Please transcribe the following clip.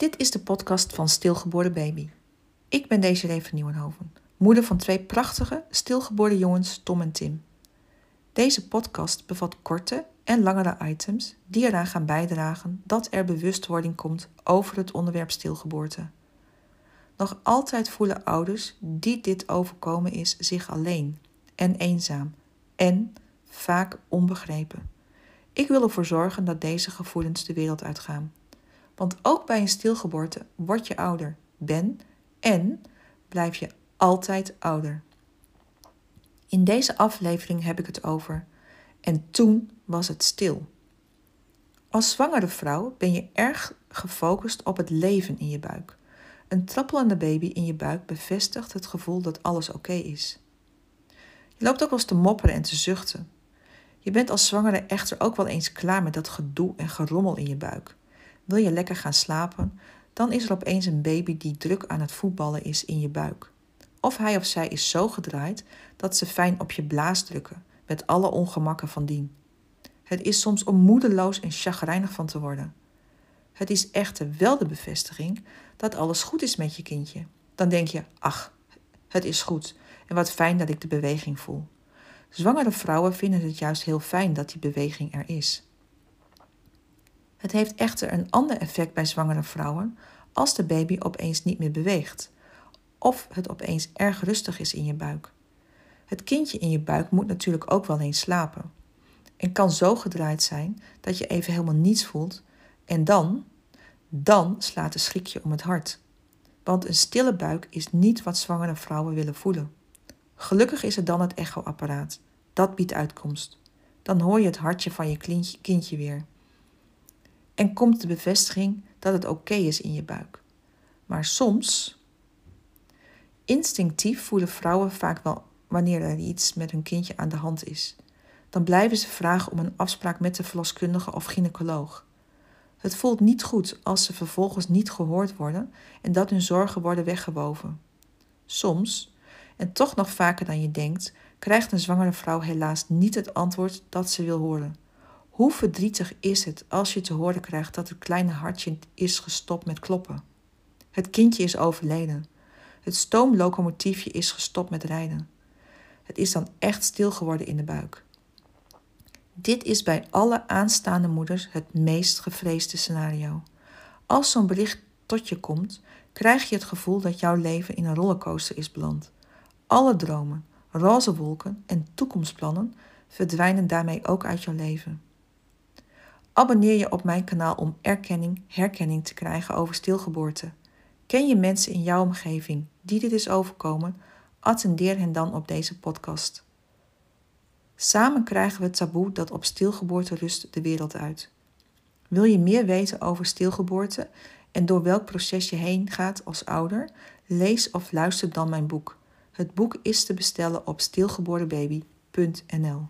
Dit is de podcast van Stilgeboren Baby. Ik ben Desiree van Nieuwenhoven, moeder van twee prachtige stilgeboren jongens Tom en Tim. Deze podcast bevat korte en langere items die eraan gaan bijdragen dat er bewustwording komt over het onderwerp stilgeboorte. Nog altijd voelen ouders die dit overkomen is zich alleen en eenzaam en vaak onbegrepen. Ik wil ervoor zorgen dat deze gevoelens de wereld uitgaan. Want ook bij een stilgeboorte word je ouder, ben en blijf je altijd ouder. In deze aflevering heb ik het over en toen was het stil. Als zwangere vrouw ben je erg gefocust op het leven in je buik. Een trappelende baby in je buik bevestigt het gevoel dat alles oké is. Je loopt ook wel eens te mopperen en te zuchten. Je bent als zwangere echter ook wel eens klaar met dat gedoe en gerommel in je buik. Wil je lekker gaan slapen, dan is er opeens een baby die druk aan het voetballen is in je buik. Of hij of zij is zo gedraaid dat ze fijn op je blaas drukken, met alle ongemakken van dien. Het is soms om moedeloos en chagrijnig van te worden. Het is echter wel de bevestiging dat alles goed is met je kindje. Dan denk je, ach, het is goed en wat fijn dat ik de beweging voel. Zwangere vrouwen vinden het juist heel fijn dat die beweging er is. Het heeft echter een ander effect bij zwangere vrouwen als de baby opeens niet meer beweegt of het opeens erg rustig is in je buik. Het kindje in je buik moet natuurlijk ook wel eens slapen en kan zo gedraaid zijn dat je even helemaal niets voelt en dan, dan slaat de schrikje om het hart. Want een stille buik is niet wat zwangere vrouwen willen voelen. Gelukkig is er dan het echoapparaat. Dat biedt uitkomst. Dan hoor je het hartje van je kindje weer. En komt de bevestiging dat het oké is in je buik. Maar soms, instinctief voelen vrouwen vaak wel wanneer er iets met hun kindje aan de hand is. Dan blijven ze vragen om een afspraak met de verloskundige of gynaecoloog. Het voelt niet goed als ze vervolgens niet gehoord worden en dat hun zorgen worden weggewoven. Soms, en toch nog vaker dan je denkt, krijgt een zwangere vrouw helaas niet het antwoord dat ze wil horen. Hoe verdrietig is het als je te horen krijgt dat het kleine hartje is gestopt met kloppen? Het kindje is overleden. Het stoomlocomotiefje is gestopt met rijden. Het is dan echt stil geworden in de buik. Dit is bij alle aanstaande moeders het meest gevreesde scenario. Als zo'n bericht tot je komt, krijg je het gevoel dat jouw leven in een rollercoaster is beland. Alle dromen, roze wolken en toekomstplannen verdwijnen daarmee ook uit jouw leven. Abonneer je op mijn kanaal om erkenning, herkenning te krijgen over stilgeboorte. Ken je mensen in jouw omgeving die dit is overkomen? Attendeer hen dan op deze podcast. Samen krijgen we het taboe dat op stilgeboorte rust de wereld uit. Wil je meer weten over stilgeboorte en door welk proces je heen gaat als ouder? Lees of luister dan mijn boek. Het boek is te bestellen op stilgeborenbaby.nl.